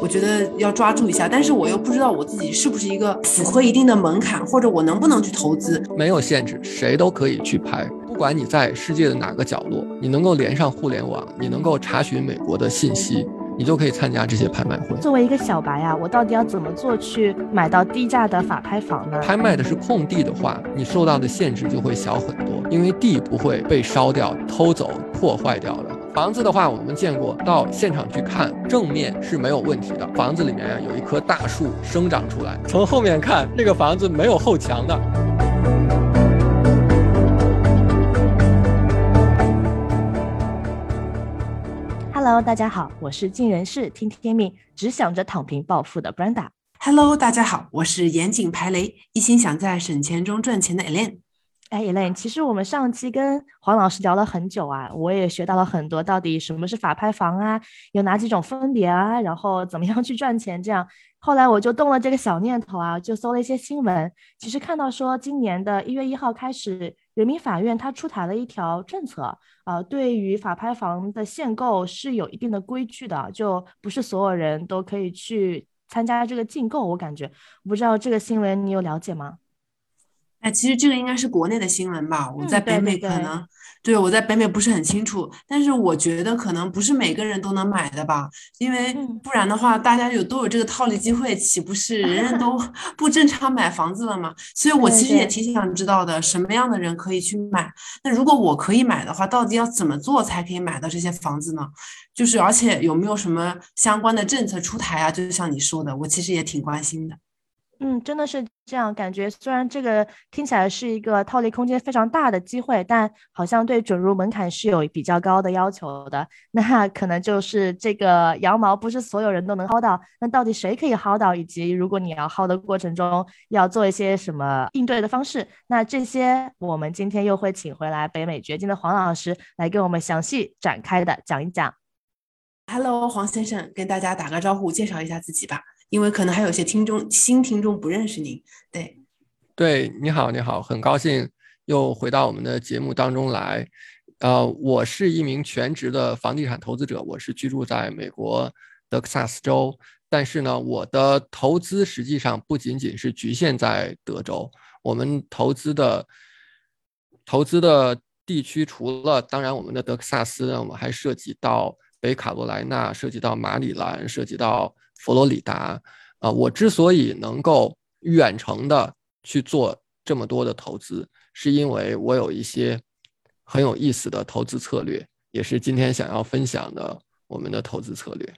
我觉得要抓住一下，但是我又不知道我自己是不是一个 符合一定的门槛，或者我能不能去投资。没有限制，谁都可以去拍，不管你在世界的哪个角落，你能够连上互联网，你能够查询美国的信息，你就可以参加这些拍卖会。作为一个小白啊，我到底要怎么做去买到低价的法拍房呢？拍卖的是空地的话，你受到的限制就会小很多，因为地不会被烧掉、偷走、破坏掉的。房子的话，我们见过，到现场去看，正面是没有问题的。房子里面呀有一棵大树生长出来，从后面看，这个房子没有后墙的。Hello，大家好，我是尽人事听天命，只想着躺平暴富的 Brenda。Hello，大家好，我是严谨排雷，一心想在省钱中赚钱的 Elaine。哎，Elen，其实我们上期跟黄老师聊了很久啊，我也学到了很多，到底什么是法拍房啊，有哪几种分别啊，然后怎么样去赚钱这样。后来我就动了这个小念头啊，就搜了一些新闻，其实看到说今年的一月一号开始，人民法院它出台了一条政策啊，对于法拍房的限购是有一定的规矩的，就不是所有人都可以去参加这个竞购。我感觉，不知道这个新闻你有了解吗？哎，其实这个应该是国内的新闻吧？我在北美可能，对我在北美不是很清楚，但是我觉得可能不是每个人都能买的吧，因为不然的话，大家有都有这个套利机会，岂不是人人都 不正常买房子了吗？所以我其实也挺想知道的，什么样的人可以去买？那如果我可以买的话，到底要怎么做才可以买到这些房子呢？就是而且有没有什么相关的政策出台啊？就像你说的，我其实也挺关心的。嗯，真的是这样感觉。虽然这个听起来是一个套利空间非常大的机会，但好像对准入门槛是有比较高的要求的。那可能就是这个羊毛不是所有人都能薅到。那到底谁可以薅到？以及如果你要薅的过程中要做一些什么应对的方式？那这些我们今天又会请回来北美掘金的黄老师来给我们详细展开的讲一讲。Hello，黄先生，跟大家打个招呼，介绍一下自己吧。因为可能还有些听众新听众不认识您，对，对，你好，你好，很高兴又回到我们的节目当中来。呃，我是一名全职的房地产投资者，我是居住在美国德克萨斯州，但是呢，我的投资实际上不仅仅是局限在德州，我们投资的投资的地区除了当然我们的德克萨斯，我们还涉及到北卡罗来纳，涉及到马里兰，涉及到。佛罗里达，啊，我之所以能够远程的去做这么多的投资，是因为我有一些很有意思的投资策略，也是今天想要分享的我们的投资策略。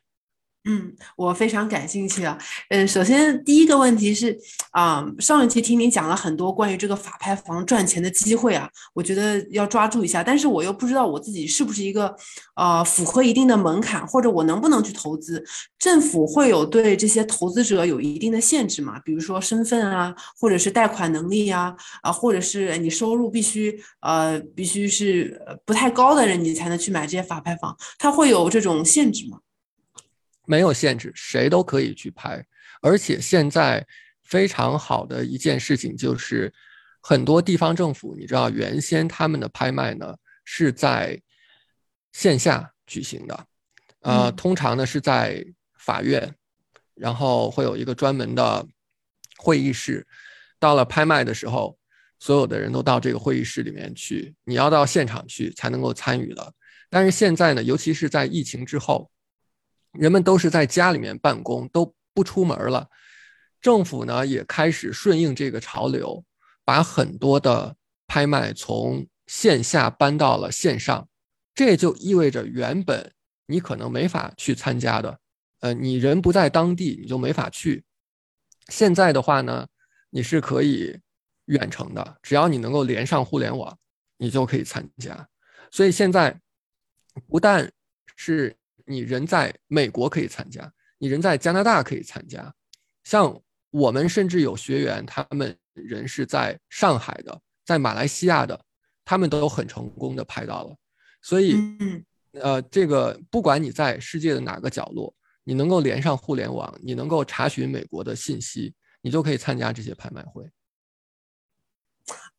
嗯，我非常感兴趣啊。嗯，首先第一个问题是，啊，上一期听您讲了很多关于这个法拍房赚钱的机会啊，我觉得要抓住一下。但是我又不知道我自己是不是一个，呃，符合一定的门槛，或者我能不能去投资？政府会有对这些投资者有一定的限制吗？比如说身份啊，或者是贷款能力呀，啊，或者是你收入必须，呃，必须是不太高的人，你才能去买这些法拍房？它会有这种限制吗？没有限制，谁都可以去拍。而且现在非常好的一件事情就是，很多地方政府，你知道，原先他们的拍卖呢是在线下举行的，呃，通常呢是在法院，然后会有一个专门的会议室。到了拍卖的时候，所有的人都到这个会议室里面去，你要到现场去才能够参与的。但是现在呢，尤其是在疫情之后。人们都是在家里面办公，都不出门了。政府呢也开始顺应这个潮流，把很多的拍卖从线下搬到了线上。这就意味着原本你可能没法去参加的，呃，你人不在当地，你就没法去。现在的话呢，你是可以远程的，只要你能够连上互联网，你就可以参加。所以现在不但是。你人在美国可以参加，你人在加拿大可以参加，像我们甚至有学员，他们人是在上海的，在马来西亚的，他们都很成功的拍到了。所以，呃，这个不管你在世界的哪个角落，你能够连上互联网，你能够查询美国的信息，你就可以参加这些拍卖会。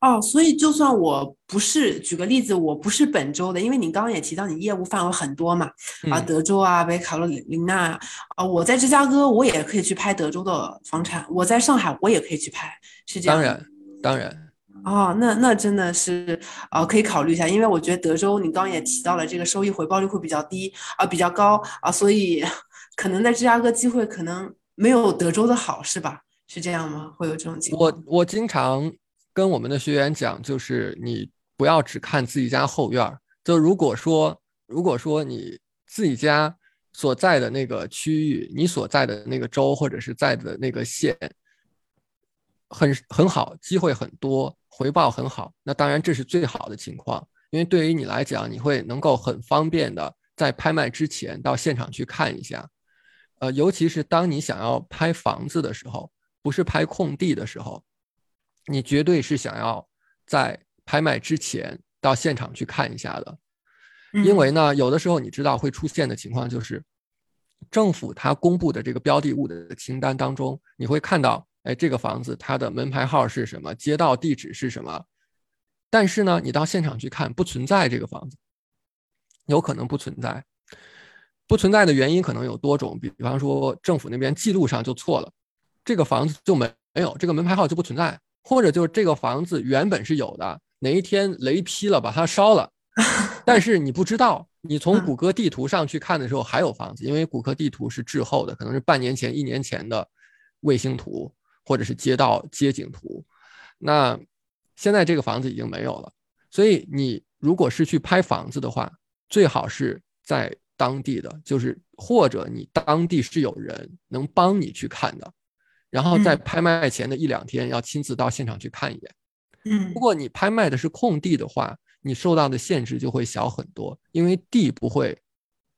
哦，所以就算我不是，举个例子，我不是本州的，因为你刚刚也提到你业务范围很多嘛，啊，德州啊，北卡罗琳娜啊，我在芝加哥，我也可以去拍德州的房产；我在上海，我也可以去拍，是这样。当然，当然。哦，那那真的是，呃，可以考虑一下，因为我觉得德州，你刚刚也提到了这个收益回报率会比较低啊，比较高啊，所以可能在芝加哥机会可能没有德州的好，是吧？是这样吗？会有这种情况？我我经常。跟我们的学员讲，就是你不要只看自己家后院儿。就如果说，如果说你自己家所在的那个区域，你所在的那个州或者是在的那个县，很很好，机会很多，回报很好，那当然这是最好的情况。因为对于你来讲，你会能够很方便的在拍卖之前到现场去看一下。呃，尤其是当你想要拍房子的时候，不是拍空地的时候。你绝对是想要在拍卖之前到现场去看一下的，因为呢，有的时候你知道会出现的情况就是，政府它公布的这个标的物的清单当中，你会看到，哎，这个房子它的门牌号是什么，街道地址是什么，但是呢，你到现场去看不存在这个房子，有可能不存在，不存在的原因可能有多种，比比方说政府那边记录上就错了，这个房子就没没有这个门牌号就不存在。或者就是这个房子原本是有的，哪一天雷劈了把它烧了，但是你不知道，你从谷歌地图上去看的时候还有房子，因为谷歌地图是滞后的，可能是半年前、一年前的卫星图或者是街道街景图。那现在这个房子已经没有了，所以你如果是去拍房子的话，最好是在当地的，就是或者你当地是有人能帮你去看的。然后在拍卖前的一两天，要亲自到现场去看一眼。嗯，如果你拍卖的是空地的话，你受到的限制就会小很多，因为地不会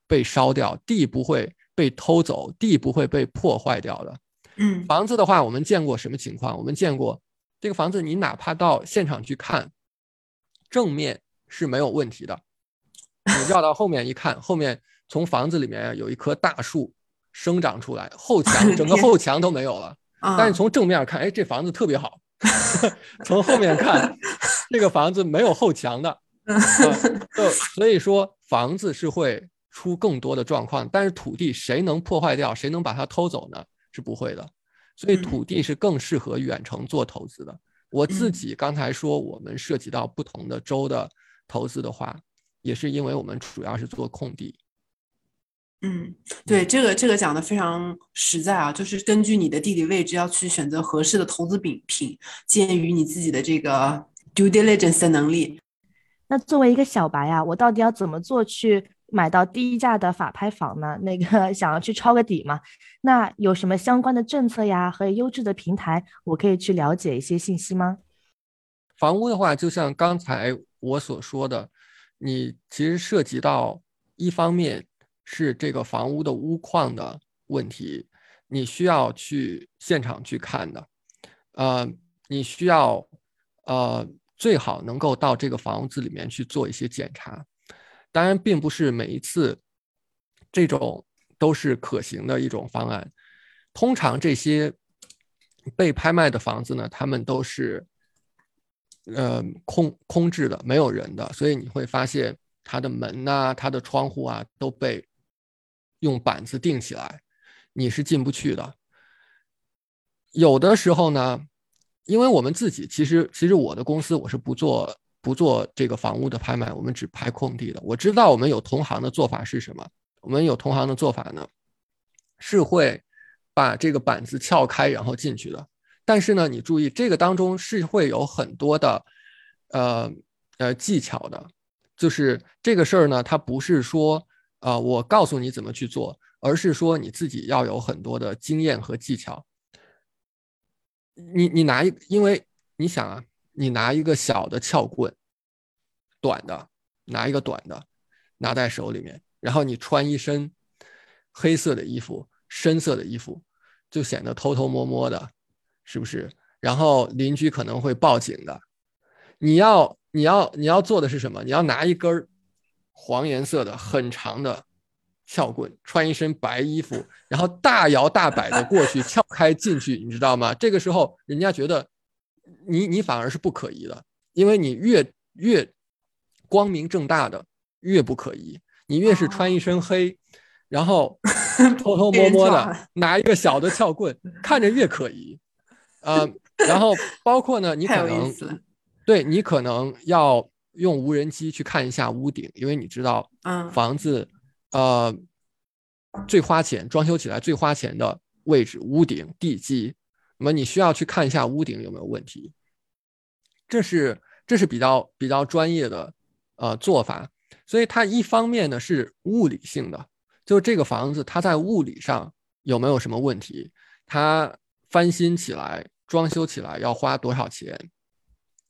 被烧掉，地不会被偷走，地不会被破坏掉的。嗯，房子的话，我们见过什么情况？我们见过这个房子，你哪怕到现场去看，正面是没有问题的。你绕到后面一看，后面从房子里面有一棵大树生长出来，后墙 整个后墙都没有了。但是从正面看，哎，这房子特别好。从后面看，这个房子没有后墙的，就所以说房子是会出更多的状况。但是土地谁能破坏掉，谁能把它偷走呢？是不会的。所以土地是更适合远程做投资的。我自己刚才说我们涉及到不同的州的投资的话，也是因为我们主要是做空地。嗯，对，这个这个讲的非常实在啊，就是根据你的地理位置要去选择合适的投资品品，鉴于你自己的这个 due diligence 的能力。那作为一个小白啊，我到底要怎么做去买到低价的法拍房呢？那个 想要去抄个底嘛？那有什么相关的政策呀和优质的平台，我可以去了解一些信息吗？房屋的话，就像刚才我所说的，你其实涉及到一方面。是这个房屋的屋况的问题，你需要去现场去看的，呃，你需要呃最好能够到这个房子里面去做一些检查，当然并不是每一次这种都是可行的一种方案，通常这些被拍卖的房子呢，他们都是呃空空置的，没有人的，所以你会发现它的门呐、它的窗户啊都被。用板子钉起来，你是进不去的。有的时候呢，因为我们自己其实其实我的公司我是不做不做这个房屋的拍卖，我们只拍空地的。我知道我们有同行的做法是什么，我们有同行的做法呢，是会把这个板子撬开然后进去的。但是呢，你注意这个当中是会有很多的呃呃技巧的，就是这个事儿呢，它不是说。啊，我告诉你怎么去做，而是说你自己要有很多的经验和技巧。你你拿一，因为你想啊，你拿一个小的撬棍，短的，拿一个短的，拿在手里面，然后你穿一身黑色的衣服、深色的衣服，就显得偷偷摸摸的，是不是？然后邻居可能会报警的。你要你要你要做的是什么？你要拿一根。黄颜色的很长的撬棍，穿一身白衣服，然后大摇大摆的过去撬开进去，你知道吗？这个时候人家觉得你你反而是不可疑的，因为你越越光明正大的越不可疑，你越是穿一身黑，然后偷偷摸摸的拿一个小的撬棍，看着越可疑。呃，然后包括呢，你可能对你可能要用无人机去看一下屋顶，因为你知道，嗯，房子呃最花钱，装修起来最花钱的位置，屋顶地基，那么你需要去看一下屋顶有没有问题。这是这是比较比较专业的呃做法，所以它一方面呢是物理性的，就这个房子它在物理上有没有什么问题，它翻新起来。装修起来要花多少钱？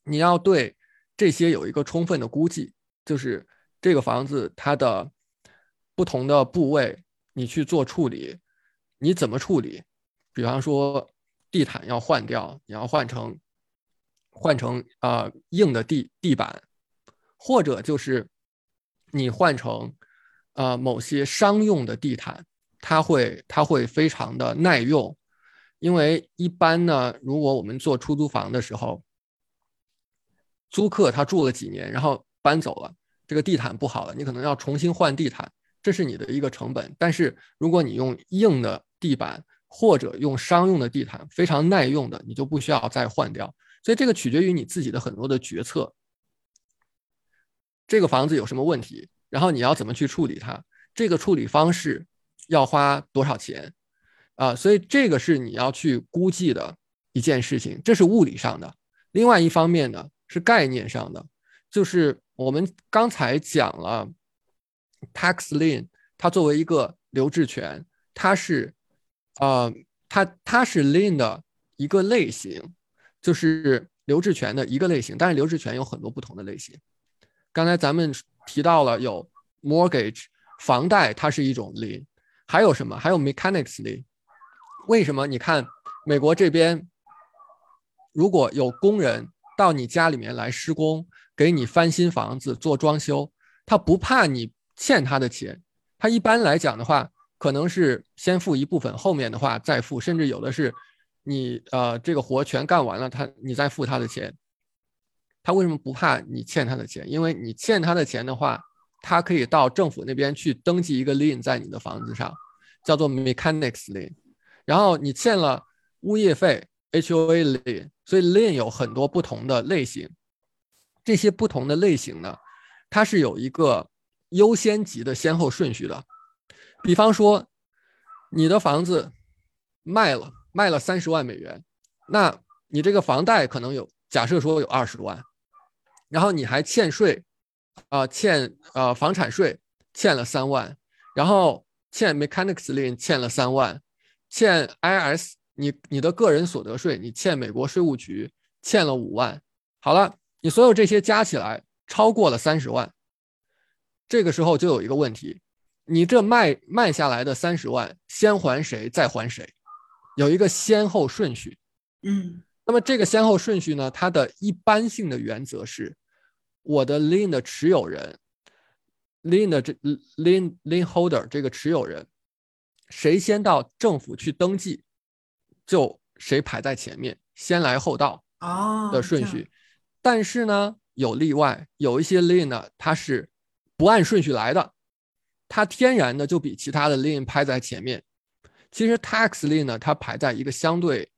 你要对这些有一个充分的估计，就是这个房子它的不同的部位，你去做处理，你怎么处理？比方说地毯要换掉，你要换成换成啊硬的地地板，或者就是你换成啊某些商用的地毯，它会它会非常的耐用。因为一般呢，如果我们做出租房的时候，租客他住了几年，然后搬走了，这个地毯不好了，你可能要重新换地毯，这是你的一个成本。但是如果你用硬的地板或者用商用的地毯，非常耐用的，你就不需要再换掉。所以这个取决于你自己的很多的决策。这个房子有什么问题，然后你要怎么去处理它？这个处理方式要花多少钱？啊，所以这个是你要去估计的一件事情，这是物理上的。另外一方面呢，是概念上的，就是我们刚才讲了，tax lien，它作为一个留置权，它是，呃，它它是 lien 的一个类型，就是留置权的一个类型。但是留置权有很多不同的类型。刚才咱们提到了有 mortgage，房贷它是一种 lien，还有什么？还有 mechanics lien。为什么？你看，美国这边，如果有工人到你家里面来施工，给你翻新房子、做装修，他不怕你欠他的钱。他一般来讲的话，可能是先付一部分，后面的话再付，甚至有的是你呃这个活全干完了，他你再付他的钱。他为什么不怕你欠他的钱？因为你欠他的钱的话，他可以到政府那边去登记一个 lien 在你的房子上，叫做 mechanics lien。然后你欠了物业费，HOA lien，所以 Lin 有很多不同的类型。这些不同的类型呢，它是有一个优先级的先后顺序的。比方说，你的房子卖了，卖了三十万美元，那你这个房贷可能有，假设说有二十多万，然后你还欠税，啊，欠啊房产税欠了三万，然后欠 mechanics lien 欠了三万。欠 IRS，你你的个人所得税，你欠美国税务局欠了五万。好了，你所有这些加起来超过了三十万，这个时候就有一个问题，你这卖卖下来的三十万，先还谁再还谁，有一个先后顺序。嗯，那么这个先后顺序呢，它的一般性的原则是，我的 lien 的持有人，lien 的这 lien lien holder 这个持有人。谁先到政府去登记，就谁排在前面，先来后到的顺序。但是呢，有例外，有一些 lien 呢，它是不按顺序来的，它天然的就比其他的 lien 排在前面。其实 tax lien 呢，它排在一个相对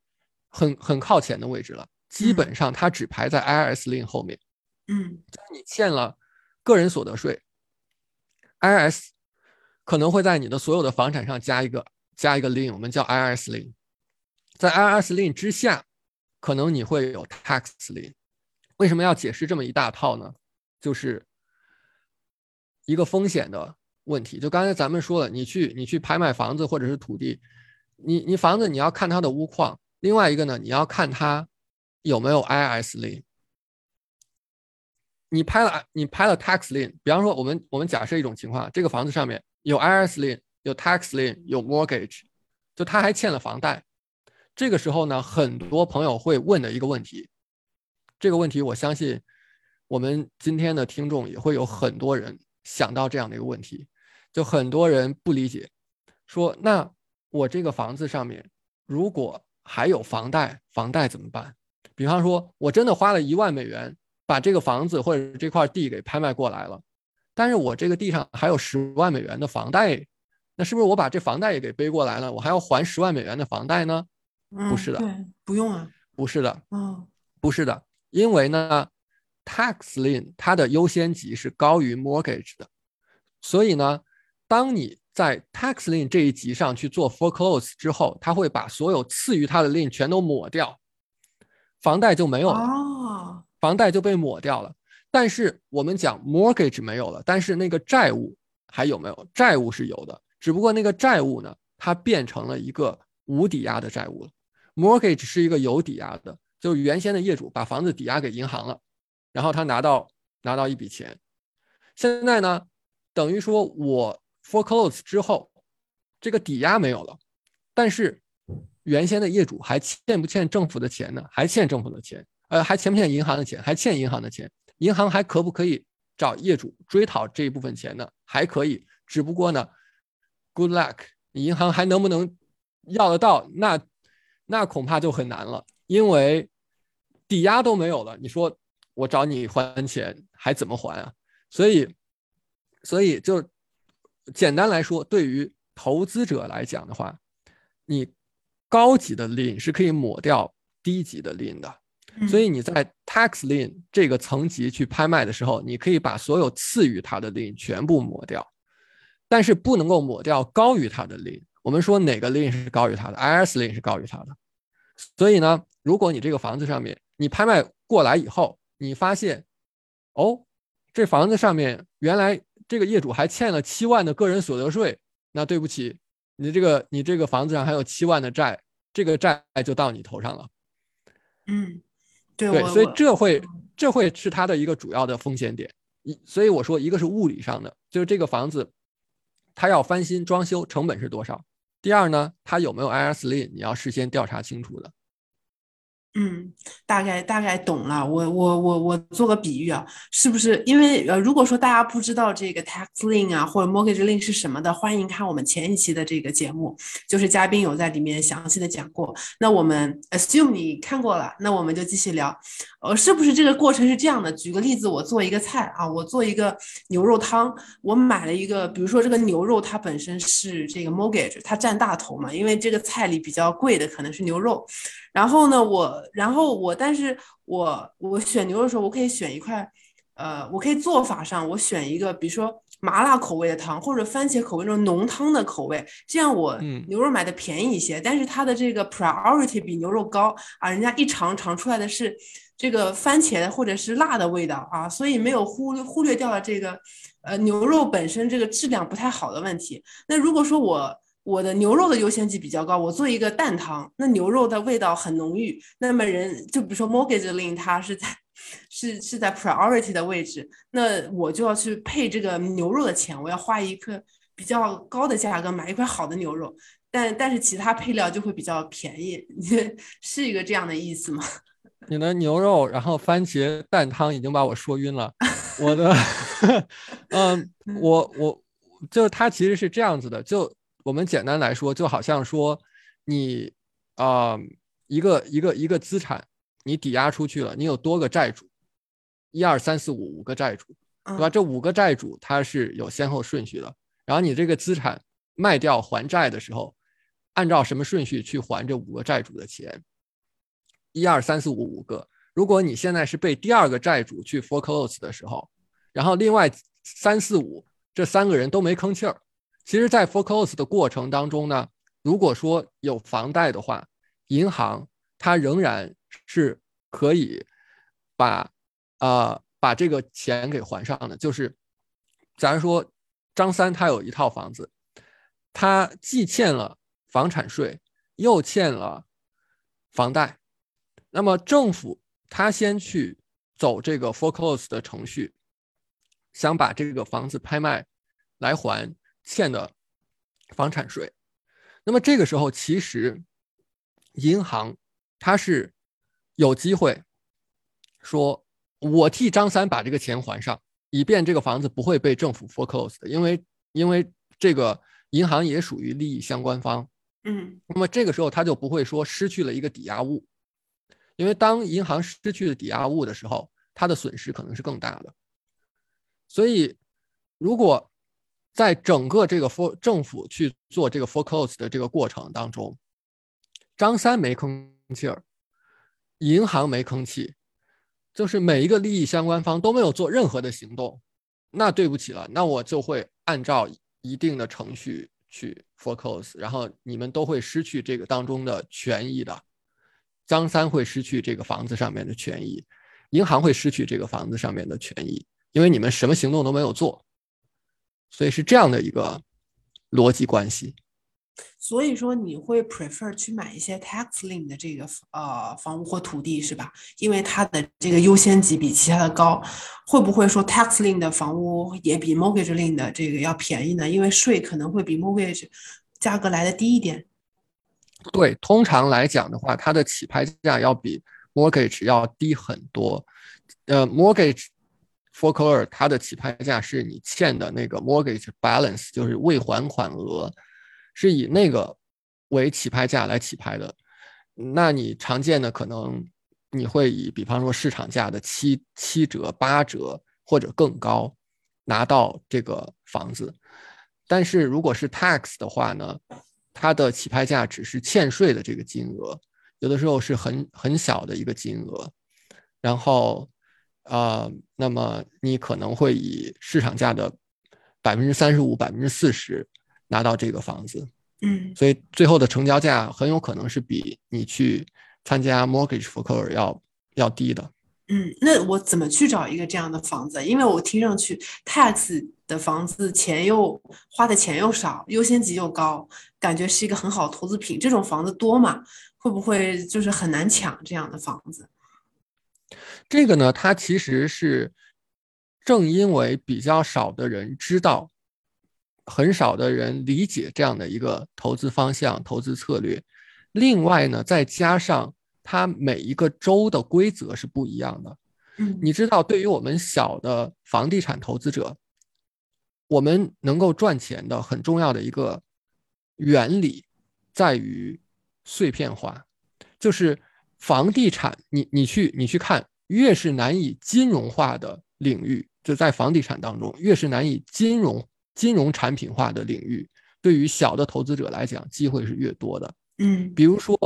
很很靠前的位置了，基本上它只排在 IRS lien 后面。嗯，你欠了个人所得税，IRS。可能会在你的所有的房产上加一个加一个 lien，我们叫 IRS lien，在 IRS lien 之下，可能你会有 tax lien。为什么要解释这么一大套呢？就是一个风险的问题。就刚才咱们说了，你去你去拍卖房子或者是土地，你你房子你要看它的屋况，另外一个呢，你要看它有没有 IRS lien。你拍了你拍了 tax lien，比方说我们我们假设一种情况，这个房子上面。有 IRS lien，有 tax lien，有 mortgage，就他还欠了房贷。这个时候呢，很多朋友会问的一个问题，这个问题我相信我们今天的听众也会有很多人想到这样的一个问题，就很多人不理解，说那我这个房子上面如果还有房贷，房贷怎么办？比方说我真的花了一万美元把这个房子或者这块地给拍卖过来了，但是我这个地上还有十万美元的房贷，那是不是我把这房贷也给背过来了，我还要还十万美元的房贷呢？不是的，对，不用啊，不是的，哦，不是的，因为呢，tax lien 它的优先级是高于 mortgage 的，所以呢，当你在 tax lien 这一级上去做 foreclose 之后，它会把所有次于它的 lien 全都抹掉，房贷就没有了。哦，房贷就被抹掉了。但是我们讲 mortgage 没有了，但是那个债务还有没有？债务是有的，只不过那个债务呢，它变成了一个无抵押的债务了。Mortgage 是一个有抵押的，就是原先的业主把房子抵押给银行了，然后他拿到拿到一笔钱。现在呢，等于说我 foreclose 之后，这个抵押没有了，但是原先的业主还欠不欠政府的钱呢？还欠政府的钱。呃，还欠不欠银行的钱？还欠银行的钱，银行还可不可以找业主追讨这一部分钱呢？还可以，只不过呢，good luck，银行还能不能要得到？那那恐怕就很难了，因为抵押都没有了，你说我找你还钱还怎么还啊？所以，所以就简单来说，对于投资者来讲的话，你高级的 lien 是可以抹掉低级的 lien 的。所以你在 tax lien 这个层级去拍卖的时候，你可以把所有次于它的 lien 全部抹掉，但是不能够抹掉高于它的 lien。我们说哪个 lien 是高于它的？IRS lien 是高于它的。所以呢，如果你这个房子上面你拍卖过来以后，你发现，哦，这房子上面原来这个业主还欠了七万的个人所得税，那对不起，你这个你这个房子上还有七万的债，这个债就到你头上了。嗯。对，所以这会这会是它的一个主要的风险点。一，所以我说一个是物理上的，就是这个房子它要翻新装修成本是多少。第二呢，它有没有 IRS lien，你要事先调查清楚的。嗯，大概大概懂了。我我我我做个比喻啊，是不是？因为呃，如果说大家不知道这个 tax lien 啊或者 mortgage lien 是什么的，欢迎看我们前一期的这个节目，就是嘉宾有在里面详细的讲过。那我们 assume 你看过了，那我们就继续聊。呃，是不是这个过程是这样的？举个例子，我做一个菜啊，我做一个牛肉汤，我买了一个，比如说这个牛肉它本身是这个 mortgage，它占大头嘛，因为这个菜里比较贵的可能是牛肉。然后呢，我，然后我，但是我我选牛肉的时候，我可以选一块，呃，我可以做法上，我选一个，比如说麻辣口味的汤，或者番茄口味那种浓汤的口味，这样我牛肉买的便宜一些，但是它的这个 priority 比牛肉高啊，人家一尝尝出来的是这个番茄或者是辣的味道啊，所以没有忽忽略掉了这个，呃，牛肉本身这个质量不太好的问题。那如果说我我的牛肉的优先级比较高，我做一个蛋汤，那牛肉的味道很浓郁。那么人就比如说 mortgage lien，它是在是是在 priority 的位置，那我就要去配这个牛肉的钱，我要花一个比较高的价格买一块好的牛肉，但但是其他配料就会比较便宜，是一个这样的意思吗？你的牛肉，然后番茄蛋汤已经把我说晕了。我的，嗯，我我就它其实是这样子的，就。我们简单来说，就好像说，你啊，一个一个一个资产，你抵押出去了，你有多个债主，一二三四五五个债主，对吧？这五个债主它是有先后顺序的。然后你这个资产卖掉还债的时候，按照什么顺序去还这五个债主的钱？一二三四五五个。如果你现在是被第二个债主去 foreclose 的时候，然后另外三四五这三个人都没吭气儿。其实，在 foreclose 的过程当中呢，如果说有房贷的话，银行它仍然是可以把啊把这个钱给还上的。就是，假如说张三他有一套房子，他既欠了房产税，又欠了房贷，那么政府他先去走这个 foreclose 的程序，想把这个房子拍卖来还。欠的房产税，那么这个时候其实银行它是有机会说，我替张三把这个钱还上，以便这个房子不会被政府 foreclose 的，因为因为这个银行也属于利益相关方，嗯，那么这个时候他就不会说失去了一个抵押物，因为当银行失去了抵押物的时候，它的损失可能是更大的。所以，如果在整个这个 for 政府去做这个 foreclose 的这个过程当中，张三没吭气儿，银行没吭气，就是每一个利益相关方都没有做任何的行动，那对不起了，那我就会按照一定的程序去 foreclose，然后你们都会失去这个当中的权益的。张三会失去这个房子上面的权益，银行会失去这个房子上面的权益，因为你们什么行动都没有做，所以是这样的一个逻辑关系。所以说你会 prefer 去买一些 tax lien 的这个呃房屋或土地是吧？因为它的这个优先级比其他的高。会不会说 tax lien 的房屋也比 mortgage lien 的这个要便宜呢？因为税可能会比 mortgage 价格来的低一点。对，通常来讲的话，它的起拍价要比 mortgage 要低很多。呃，mortgage f o r c l o r 它的起拍价是你欠的那个 mortgage balance，就是未还款额，是以那个为起拍价来起拍的。那你常见的可能你会以比方说市场价的七七折、八折或者更高拿到这个房子，但是如果是 tax 的话呢？它的起拍价只是欠税的这个金额，有的时候是很很小的一个金额，然后，呃，那么你可能会以市场价的百分之三十五、百分之四十拿到这个房子，嗯，所以最后的成交价很有可能是比你去参加 mortgage foreclosure 要要低的。嗯，那我怎么去找一个这样的房子？因为我听上去 tax 的房子钱又花的钱又少，优先级又高，感觉是一个很好的投资品。这种房子多吗？会不会就是很难抢这样的房子？这个呢，它其实是正因为比较少的人知道，很少的人理解这样的一个投资方向、投资策略。另外呢，再加上。它每一个州的规则是不一样的，嗯，你知道，对于我们小的房地产投资者，我们能够赚钱的很重要的一个原理在于碎片化，就是房地产，你你去你去看，越是难以金融化的领域，就在房地产当中，越是难以金融金融产品化的领域，对于小的投资者来讲，机会是越多的，嗯，比如说。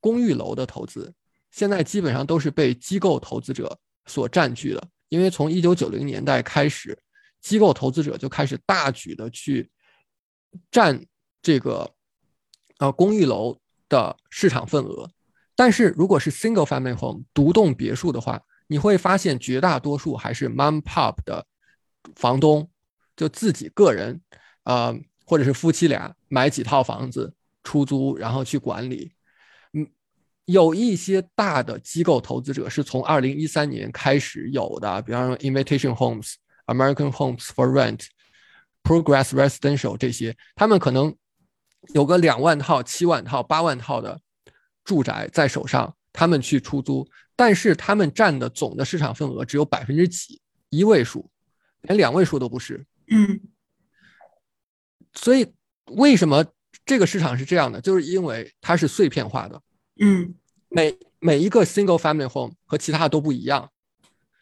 公寓楼的投资现在基本上都是被机构投资者所占据的，因为从一九九零年代开始，机构投资者就开始大举的去占这个呃公寓楼的市场份额。但是如果是 single family home 独栋别墅的话，你会发现绝大多数还是 mom pop 的房东，就自己个人啊，或者是夫妻俩买几套房子出租，然后去管理。嗯有一些大的机构投资者是从二零一三年开始有的，比方说 Invitation Homes、American Homes for Rent、Progress Residential 这些，他们可能有个两万套、七万套、八万套的住宅在手上，他们去出租，但是他们占的总的市场份额只有百分之几，一位数，连两位数都不是。嗯，所以为什么这个市场是这样的？就是因为它是碎片化的。嗯，每每一个 single family home 和其他都不一样，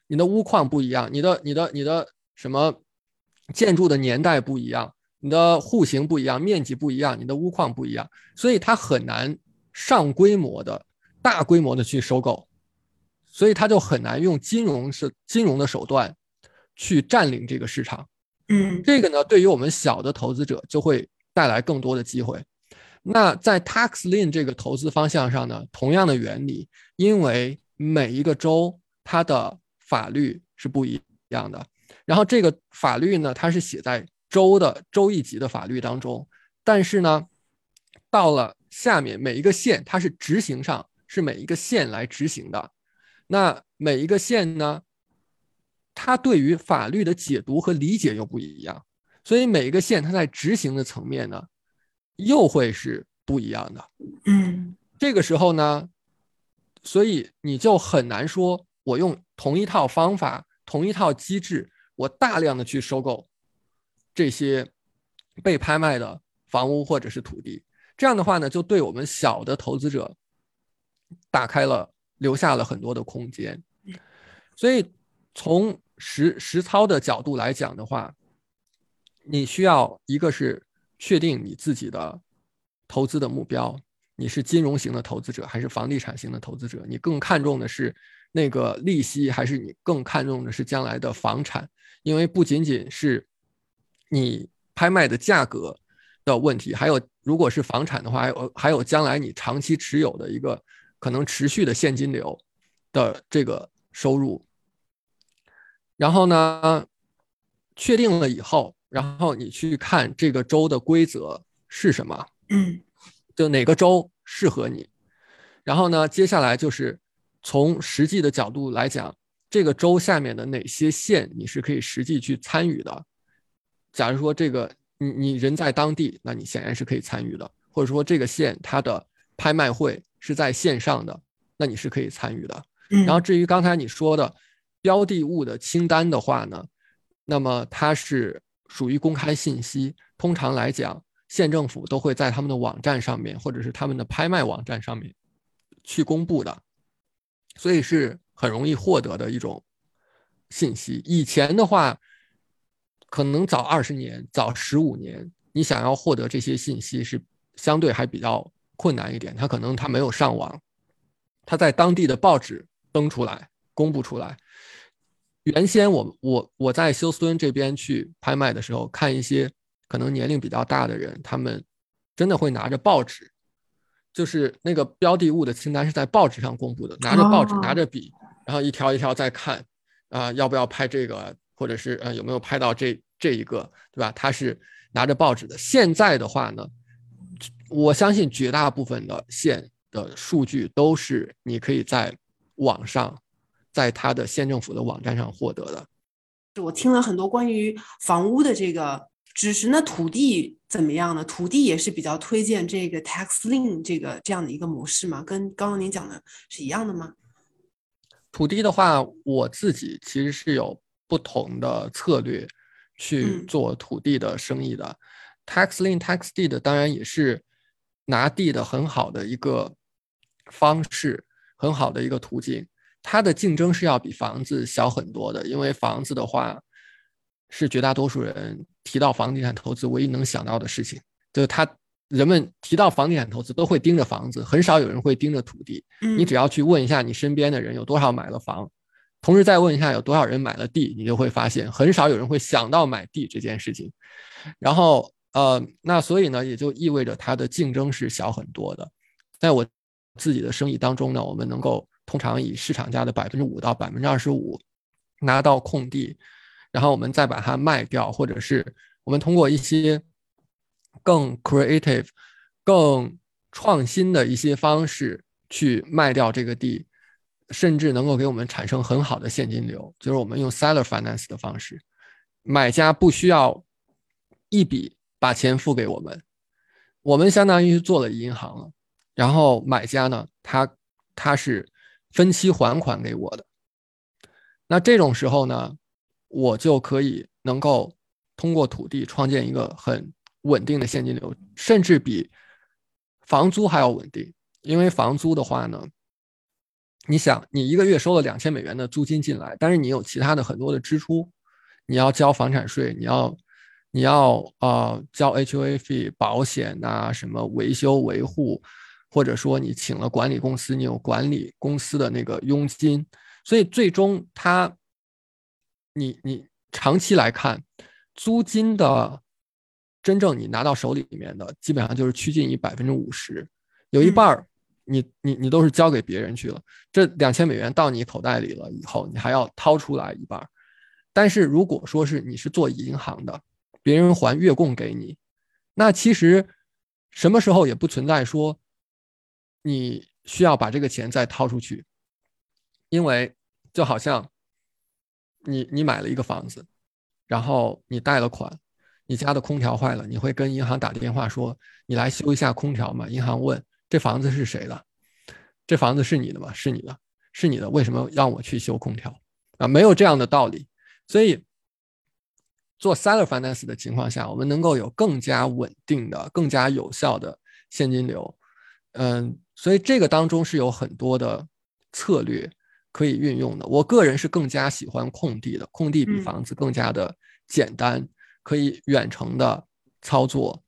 你的屋况不一样，你的你的你的什么建筑的年代不一样，你的户型不一样，面积不一样，你的屋况不一样，所以它很难上规模的大规模的去收购，所以它就很难用金融是金融的手段去占领这个市场。嗯，这个呢，对于我们小的投资者就会带来更多的机会。那在 tax lien 这个投资方向上呢，同样的原理，因为每一个州它的法律是不一样的，然后这个法律呢，它是写在州的州一级的法律当中，但是呢，到了下面每一个县，它是执行上是每一个县来执行的，那每一个县呢，它对于法律的解读和理解又不一样，所以每一个县它在执行的层面呢。又会是不一样的，嗯，这个时候呢，所以你就很难说，我用同一套方法、同一套机制，我大量的去收购这些被拍卖的房屋或者是土地，这样的话呢，就对我们小的投资者打开了、留下了很多的空间。所以从实实操的角度来讲的话，你需要一个是确定你自己的投资的目标，你是金融型的投资者还是房地产型的投资者？你更看重的是那个利息，还是你更看重的是将来的房产？因为不仅仅是你拍卖的价格的问题，还有如果是房产的话，还有还有将来你长期持有的一个可能持续的现金流的这个收入。然后呢，确定了以后，然后你去看这个州的规则是什么，嗯，就哪个州适合你。然后呢，接下来就是从实际的角度来讲，这个州下面的哪些县你是可以实际去参与的。假如说这个你你人在当地，那你显然是可以参与的；或者说这个县它的拍卖会是在线上的，那你是可以参与的。然后至于刚才你说的标的物的清单的话呢，那么它是属于公开信息，通常来讲，县政府都会在他们的网站上面或者是他们的拍卖网站上面去公布的，所以是很容易获得的一种信息。以前的话。可能早二十年、早十五年，你想要获得这些信息是相对还比较困难一点。他可能他没有上网，他在当地的报纸登出来、公布出来。原先我我我在休斯敦这边去拍卖的时候，看一些可能年龄比较大的人，他们真的会拿着报纸，就是那个标的物的清单是在报纸上公布的，拿着报纸、拿着笔，然后一条一条在看啊，要不要拍这个。或者是呃有没有拍到这这一个对吧？他是拿着报纸的。现在的话呢，我相信绝大部分的县的数据都是你可以在网上，在他的县政府的网站上获得的。我听了很多关于房屋的这个知识，那土地怎么样呢？土地也是比较推荐这个 tax lien 这个这样的一个模式吗？跟刚刚您讲的是一样的吗？土地的话，我自己其实是有。不同的策略去做土地的生意的，tax lien tax deed 当然也是拿地的很好的一个方式，很好的一个途径。它的竞争是要比房子小很多的，因为房子的话是绝大多数人提到房地产投资唯一能想到的事情，就是他人们提到房地产投资都会盯着房子，很少有人会盯着土地。你只要去问一下你身边的人有多少买了房。同时再问一下有多少人买了地，你就会发现很少有人会想到买地这件事情。然后，呃，那所以呢，也就意味着它的竞争是小很多的。在我自己的生意当中呢，我们能够通常以市场价的百分之五到百分之二十五拿到空地，然后我们再把它卖掉，或者是我们通过一些更 creative、更创新的一些方式去卖掉这个地。甚至能够给我们产生很好的现金流，就是我们用 seller finance 的方式，买家不需要一笔把钱付给我们，我们相当于做了银行了，然后买家呢，他他是分期还款给我的，那这种时候呢，我就可以能够通过土地创建一个很稳定的现金流，甚至比房租还要稳定，因为房租的话呢。你想，你一个月收了两千美元的租金进来，但是你有其他的很多的支出，你要交房产税，你要，你要呃交 HOA 费、保险呐，什么维修维护，或者说你请了管理公司，你有管理公司的那个佣金，所以最终它，你你长期来看，租金的真正你拿到手里面的，基本上就是趋近于百分之五十，有一半儿。你你你都是交给别人去了，这两千美元到你口袋里了以后，你还要掏出来一半。但是如果说是你是做银行的，别人还月供给你，那其实什么时候也不存在说你需要把这个钱再掏出去，因为就好像你你买了一个房子，然后你贷了款，你家的空调坏了，你会跟银行打电话说你来修一下空调嘛？银行问。这房子是谁的？这房子是你的吗？是你的，是你的。为什么让我去修空调啊？没有这样的道理。所以做 seller finance 的情况下，我们能够有更加稳定的、更加有效的现金流。嗯，所以这个当中是有很多的策略可以运用的。我个人是更加喜欢空地的，空地比房子更加的简单，可以远程的操作，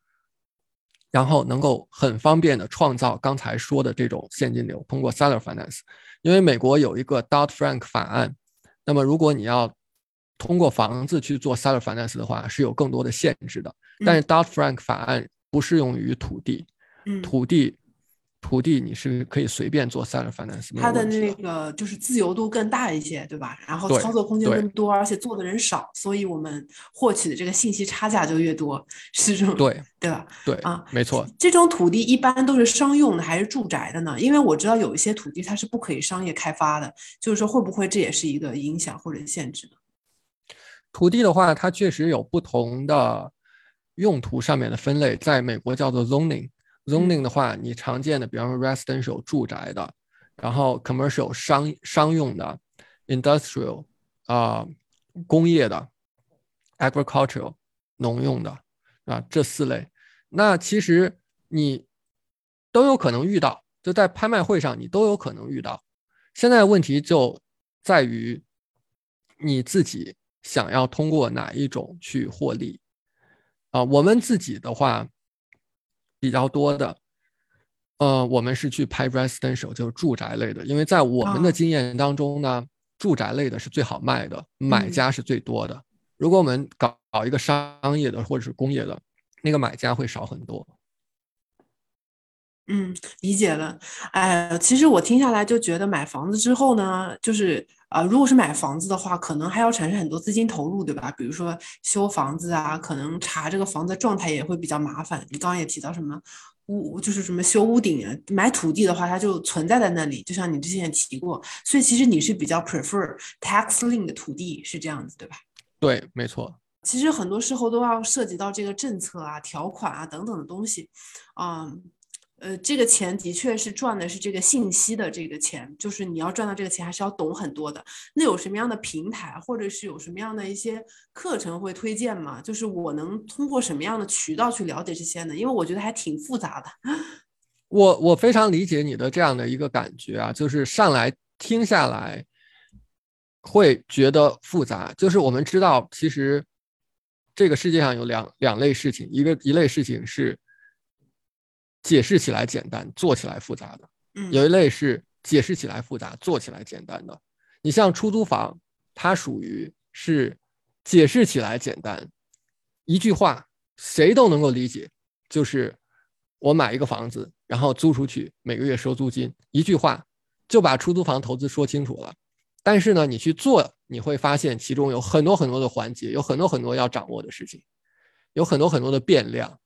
然后能够很方便的创造刚才说的这种现金流，通过 seller finance。因为美国有一个 Dodd Frank 法案，那么如果你要通过房子去做 seller finance 的话，是有更多的限制的。但是 Dodd Frank 法案不适用于土地，土地。土地你是可以随便做 seller finance，它的那个就是自由度更大一些，对吧？然后操作空间更多，而且做的人少，所以我们获取的这个信息差价就越多，是这种对对吧？对啊，没错。这种土地一般都是商用的还是住宅的呢？因为我知道有一些土地它是不可以商业开发的，就是说会不会这也是一个影响或者限制呢？土地的话，它确实有不同的用途上面的分类，在美国叫做 zoning。Zoning 的话，你常见的，比方说 residential 住宅的，然后 commercial 商商用的，industrial 啊工业的，agricultural 农用的啊这四类，那其实你都有可能遇到，就在拍卖会上你都有可能遇到。现在问题就在于你自己想要通过哪一种去获利啊？我们自己的话。比较多的，呃，我们是去拍 residential，就是住宅类的，因为在我们的经验当中呢，住宅类的是最好卖的，买家是最多的。如果我们搞搞一个商业的或者是工业的，那个买家会少很多。嗯，理解了。哎，其实我听下来就觉得买房子之后呢，就是啊，如果是买房子的话，可能还要产生很多资金投入，对吧？比如说修房子啊，可能查这个房子状态也会比较麻烦。你刚刚也提到什么屋，就是什么修屋顶啊，买土地的话，它就存在在那里，就像你之前也提过。所以其实你是比较 prefer tax lien 的土地，是这样子，对吧？对，没错。其实很多时候都要涉及到这个政策啊、条款啊等等的东西，嗯。呃，这个钱的确是赚的是这个信息的这个钱，就是你要赚到这个钱，还是要懂很多的。那有什么样的平台，或者是有什么样的一些课程会推荐吗？就是我能通过什么样的渠道去了解这些呢？因为我觉得还挺复杂的。我我非常理解你的这样的一个感觉啊，就是上来听下来会觉得复杂。就是我们知道，其实这个世界上有两两类事情，一个一类事情是。解释起来简单，做起来复杂的。嗯，有一类是解释起来复杂，做起来简单的。你像出租房，它属于是解释起来简单，一句话谁都能够理解，就是我买一个房子，然后租出去，每个月收租金，一句话就把出租房投资说清楚了。但是呢，你去做，你会发现其中有很多很多的环节，有很多很多要掌握的事情，有很多很多的变量。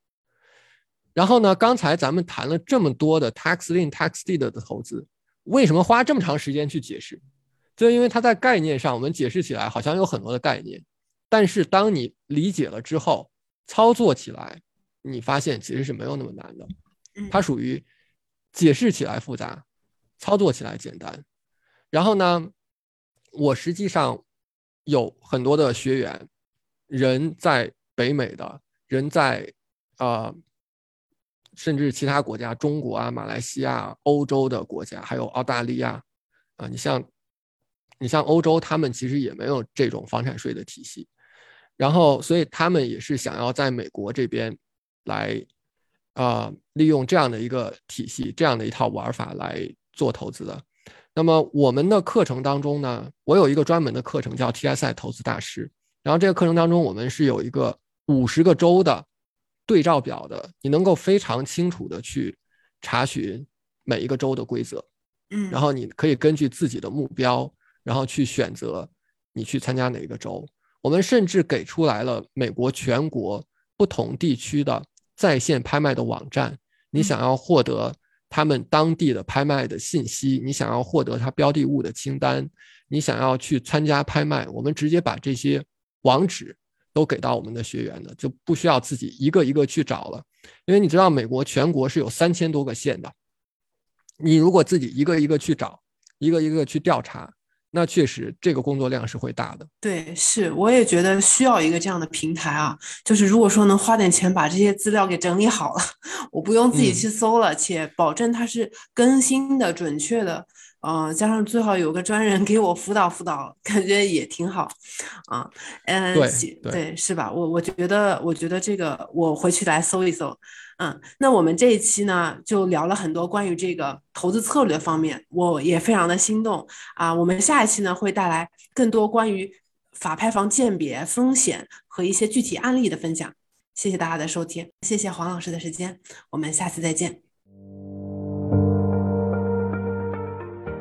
然后呢？刚才咱们谈了这么多的 tax lien、tax deed 的投资，为什么花这么长时间去解释？就因为它在概念上，我们解释起来好像有很多的概念，但是当你理解了之后，操作起来，你发现其实是没有那么难的。它属于解释起来复杂，操作起来简单。然后呢，我实际上有很多的学员，人在北美的，人在啊。甚至其他国家，中国啊、马来西亚、欧洲的国家，还有澳大利亚，啊，你像，你像欧洲，他们其实也没有这种房产税的体系，然后，所以他们也是想要在美国这边来，啊，利用这样的一个体系，这样的一套玩法来做投资的。那么我们的课程当中呢，我有一个专门的课程叫 TSI 投资大师，然后这个课程当中，我们是有一个五十个州的。对照表的，你能够非常清楚的去查询每一个州的规则，嗯，然后你可以根据自己的目标，然后去选择你去参加哪一个州。我们甚至给出来了美国全国不同地区的在线拍卖的网站，你想要获得他们当地的拍卖的信息，你想要获得它标的物的清单，你想要去参加拍卖，我们直接把这些网址。都给到我们的学员的，就不需要自己一个一个去找了，因为你知道美国全国是有三千多个县的，你如果自己一个一个去找，一个一个去调查，那确实这个工作量是会大的。对，是，我也觉得需要一个这样的平台啊，就是如果说能花点钱把这些资料给整理好了，我不用自己去搜了，且保证它是更新的、准确的。呃，加上最好有个专人给我辅导辅导，感觉也挺好，啊，嗯，对对，是吧？我我觉得，我觉得这个我回去来搜一搜，嗯，那我们这一期呢，就聊了很多关于这个投资策略方面，我也非常的心动啊。我们下一期呢，会带来更多关于法拍房鉴别风险和一些具体案例的分享。谢谢大家的收听，谢谢黄老师的时间，我们下次再见。